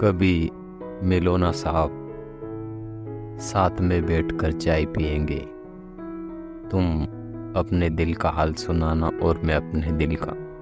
कभी मिलो ना साहब। साथ में बैठकर चाय पियेंगे। तुम अपने दिल का हाल सुनाना और मैं अपने दिल का।